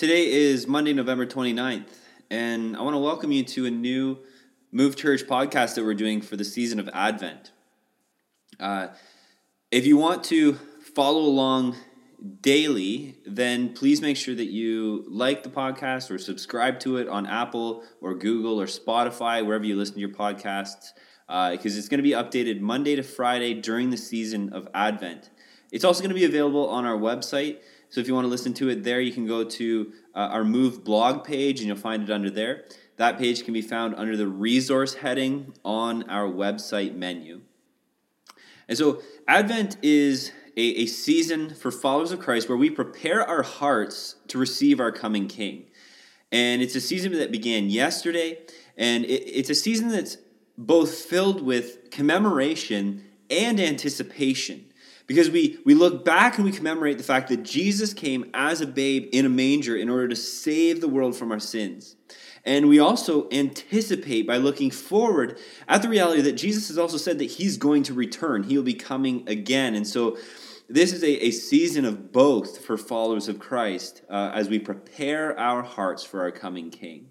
Today is Monday, November 29th, and I want to welcome you to a new Move Church podcast that we're doing for the season of Advent. Uh, if you want to follow along daily, then please make sure that you like the podcast or subscribe to it on Apple or Google or Spotify, wherever you listen to your podcasts, because uh, it's going to be updated Monday to Friday during the season of Advent. It's also going to be available on our website. So if you want to listen to it there, you can go to uh, our Move blog page and you'll find it under there. That page can be found under the resource heading on our website menu. And so Advent is a, a season for followers of Christ where we prepare our hearts to receive our coming King. And it's a season that began yesterday, and it, it's a season that's both filled with commemoration and anticipation because we, we look back and we commemorate the fact that Jesus came as a babe in a manger in order to save the world from our sins. And we also anticipate by looking forward at the reality that Jesus has also said that he's going to return. He will be coming again. And so this is a, a season of both for followers of Christ uh, as we prepare our hearts for our coming King.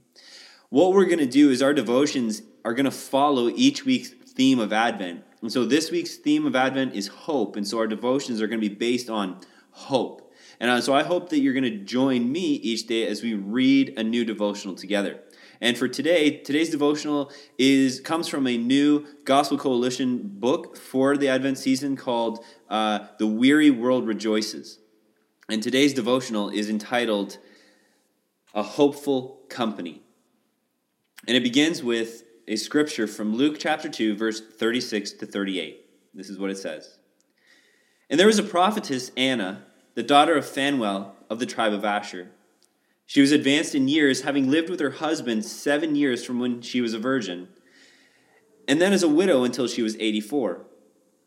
What we're going to do is our devotions are going to follow each week's theme of Advent. And so this week's theme of Advent is hope. And so our devotions are going to be based on hope. And uh, so I hope that you're going to join me each day as we read a new devotional together. And for today, today's devotional is comes from a new Gospel Coalition book for the Advent season called uh, "The Weary World Rejoices." And today's devotional is entitled "A Hopeful Company," and it begins with a scripture from Luke chapter 2, verse 36 to 38. This is what it says. And there was a prophetess, Anna, the daughter of Phanuel of the tribe of Asher. She was advanced in years, having lived with her husband seven years from when she was a virgin, and then as a widow until she was 84.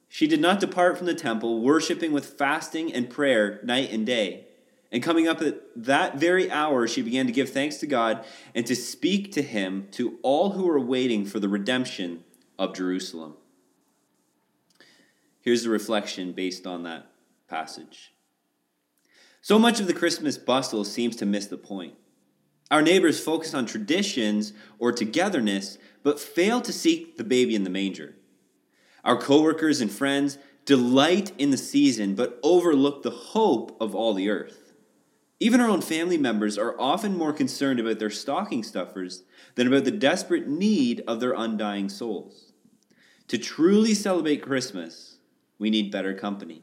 She did not depart from the temple, worshiping with fasting and prayer night and day. And coming up at that very hour, she began to give thanks to God and to speak to him to all who were waiting for the redemption of Jerusalem. Here's the reflection based on that passage. So much of the Christmas bustle seems to miss the point. Our neighbors focus on traditions or togetherness, but fail to seek the baby in the manger. Our coworkers and friends delight in the season, but overlook the hope of all the earth. Even our own family members are often more concerned about their stocking stuffers than about the desperate need of their undying souls. To truly celebrate Christmas, we need better company.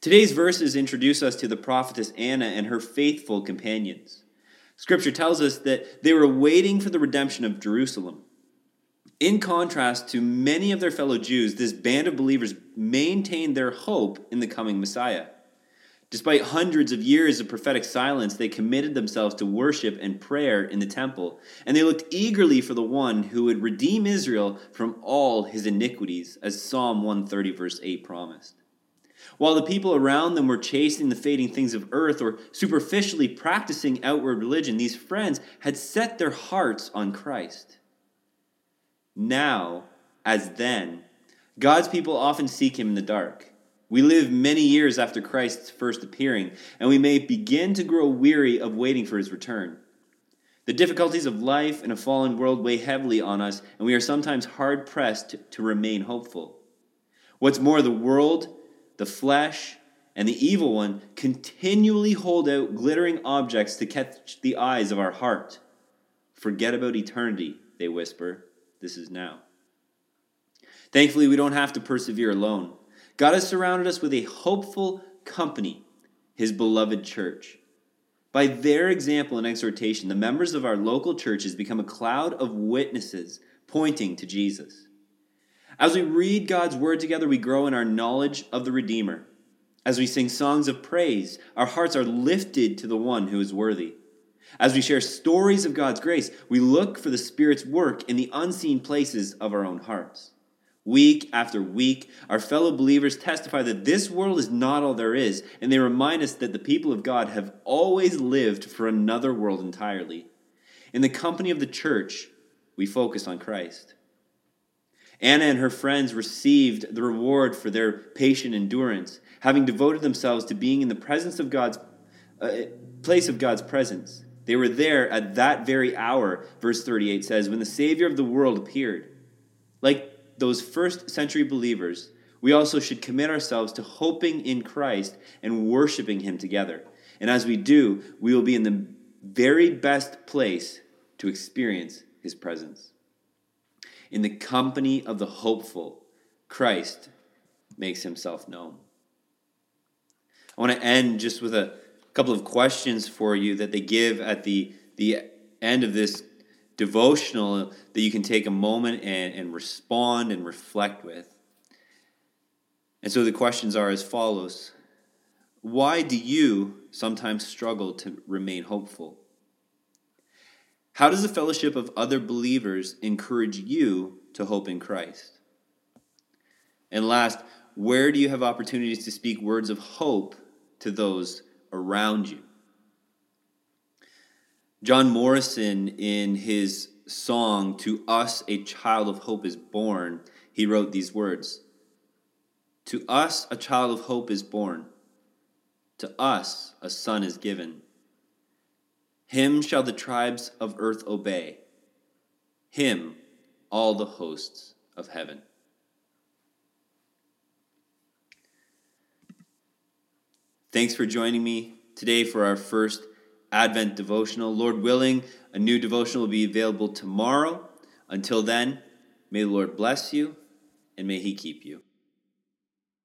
Today's verses introduce us to the prophetess Anna and her faithful companions. Scripture tells us that they were waiting for the redemption of Jerusalem. In contrast to many of their fellow Jews, this band of believers maintained their hope in the coming Messiah. Despite hundreds of years of prophetic silence, they committed themselves to worship and prayer in the temple, and they looked eagerly for the one who would redeem Israel from all his iniquities, as Psalm 130, verse 8 promised. While the people around them were chasing the fading things of earth or superficially practicing outward religion, these friends had set their hearts on Christ. Now, as then, God's people often seek him in the dark. We live many years after Christ's first appearing, and we may begin to grow weary of waiting for his return. The difficulties of life in a fallen world weigh heavily on us, and we are sometimes hard pressed to, remain hopeful. What's more, the world, the flesh, and the evil one continually hold out glittering objects to catch the eyes of our heart. Forget about eternity, they whisper. This is now. Thankfully, we don't have to persevere alone. God has surrounded us with a hopeful company, his beloved church. By their example and exhortation, the members of our local churches become a cloud of witnesses pointing to Jesus. As we read God's word together, we grow in our knowledge of the Redeemer. As we sing songs of praise, our hearts are lifted to the one who is worthy. As we share stories of God's grace, we look for the Spirit's work in the unseen places of our own hearts. Week after week, our fellow believers testify that this world is not all there is, and they remind us that the people of God have always lived for another world entirely. In the company of the church, we focus on Christ. Anna and her friends received the reward for their patient endurance, having devoted themselves to being in the presence of God's a place of God's presence. They were there at that very hour, verse 38 says, when the Savior of the world appeared. Like those first century believers, we also should commit ourselves to hoping in Christ and worshiping Him together. And as we do, we will be in the very best place to experience His presence. In the company of the hopeful, Christ makes Himself known. I want to end just with a couple of questions for you that they give at the, the end of this devotional that you can take a moment and, and respond and reflect with. And so the questions are as follows Why do you sometimes struggle to remain hopeful? How does the fellowship of other believers encourage you to hope in Christ? And last, where do you have opportunities to speak words of hope to those around you? John Morison, in his song, To Us a Child of Hope is Born, he wrote these words To us a child of hope is born, to us a son is given. Him shall the tribes of earth obey, him all the hosts of heaven. Thanks for joining me today for our first Advent devotional. Lord willing, a new devotional will be available tomorrow. Until then, may the Lord bless you and may He keep you.